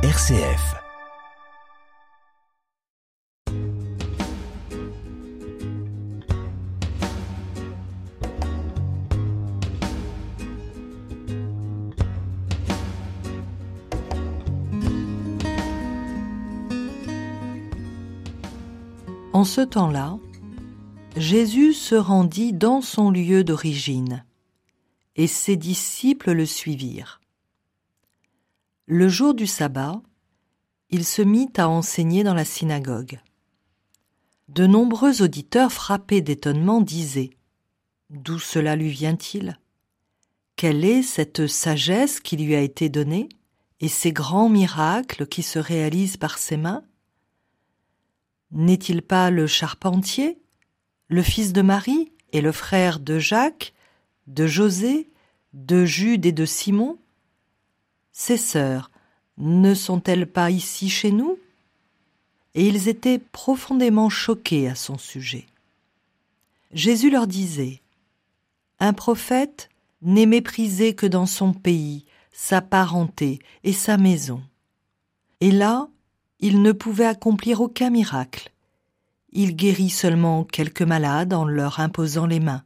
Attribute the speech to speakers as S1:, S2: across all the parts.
S1: RCF.
S2: En ce temps-là, Jésus se rendit dans son lieu d'origine, et ses disciples le suivirent. Le jour du sabbat, il se mit à enseigner dans la synagogue. De nombreux auditeurs frappés d'étonnement disaient D'où cela lui vient-il? Quelle est cette sagesse qui lui a été donnée et ces grands miracles qui se réalisent par ses mains? N'est-il pas le charpentier, le fils de Marie et le frère de Jacques, de José, de Jude et de Simon? Ses sœurs ne sont-elles pas ici chez nous? Et ils étaient profondément choqués à son sujet. Jésus leur disait Un prophète n'est méprisé que dans son pays, sa parenté et sa maison. Et là, il ne pouvait accomplir aucun miracle. Il guérit seulement quelques malades en leur imposant les mains.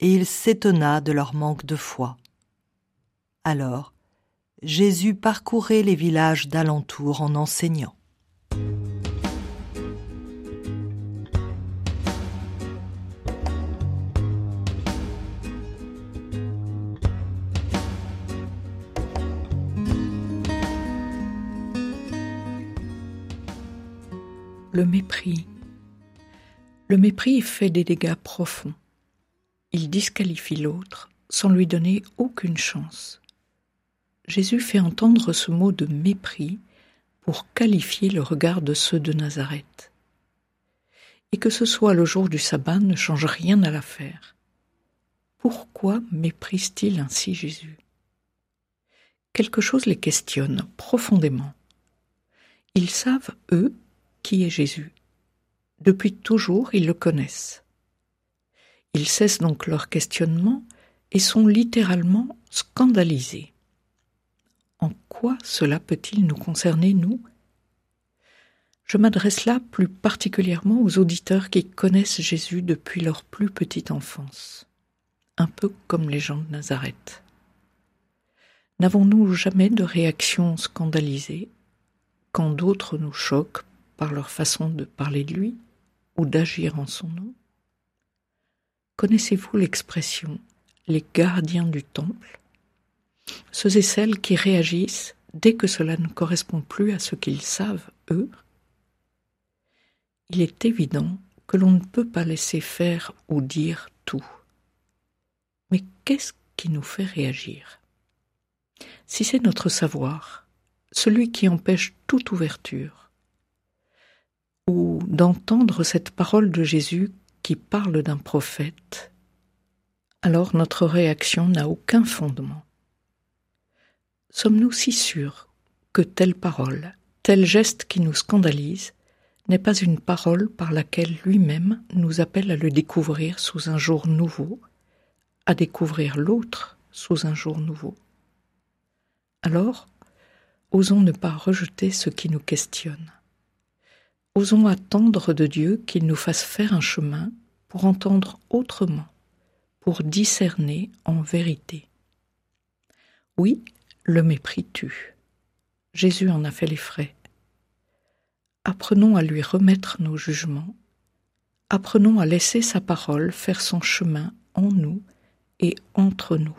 S2: Et il s'étonna de leur manque de foi. Alors, Jésus parcourait les villages d'alentour en enseignant.
S3: Le mépris. Le mépris fait des dégâts profonds. Il disqualifie l'autre sans lui donner aucune chance. Jésus fait entendre ce mot de mépris pour qualifier le regard de ceux de Nazareth. Et que ce soit le jour du sabbat ne change rien à l'affaire. Pourquoi méprise-t-il ainsi Jésus? Quelque chose les questionne profondément. Ils savent, eux, qui est Jésus. Depuis toujours, ils le connaissent. Ils cessent donc leur questionnement et sont littéralement scandalisés. En quoi cela peut-il nous concerner, nous? Je m'adresse là plus particulièrement aux auditeurs qui connaissent Jésus depuis leur plus petite enfance, un peu comme les gens de Nazareth. N'avons-nous jamais de réaction scandalisée quand d'autres nous choquent par leur façon de parler de lui ou d'agir en son nom? Connaissez-vous l'expression les gardiens du temple Ceux et celles qui réagissent dès que cela ne correspond plus à ce qu'ils savent, eux Il est évident que l'on ne peut pas laisser faire ou dire tout. Mais qu'est-ce qui nous fait réagir? Si c'est notre savoir, celui qui empêche toute ouverture, ou d'entendre cette parole de Jésus qui parle d'un prophète, alors notre réaction n'a aucun fondement. Sommes-nous si sûrs que telle parole, tel geste qui nous scandalise, n'est pas une parole par laquelle lui-même nous appelle à le découvrir sous un jour nouveau, à découvrir l'autre sous un jour nouveau? Alors, osons ne pas rejeter ce qui nous questionne. Osons attendre de Dieu qu'il nous fasse faire un chemin pour entendre autrement, pour discerner en vérité. Oui, le mépris tue. Jésus en a fait les frais. Apprenons à lui remettre nos jugements, apprenons à laisser sa parole faire son chemin en nous et entre nous.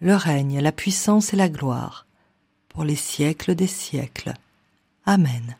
S2: le règne, la puissance et la gloire, pour les siècles des siècles. Amen.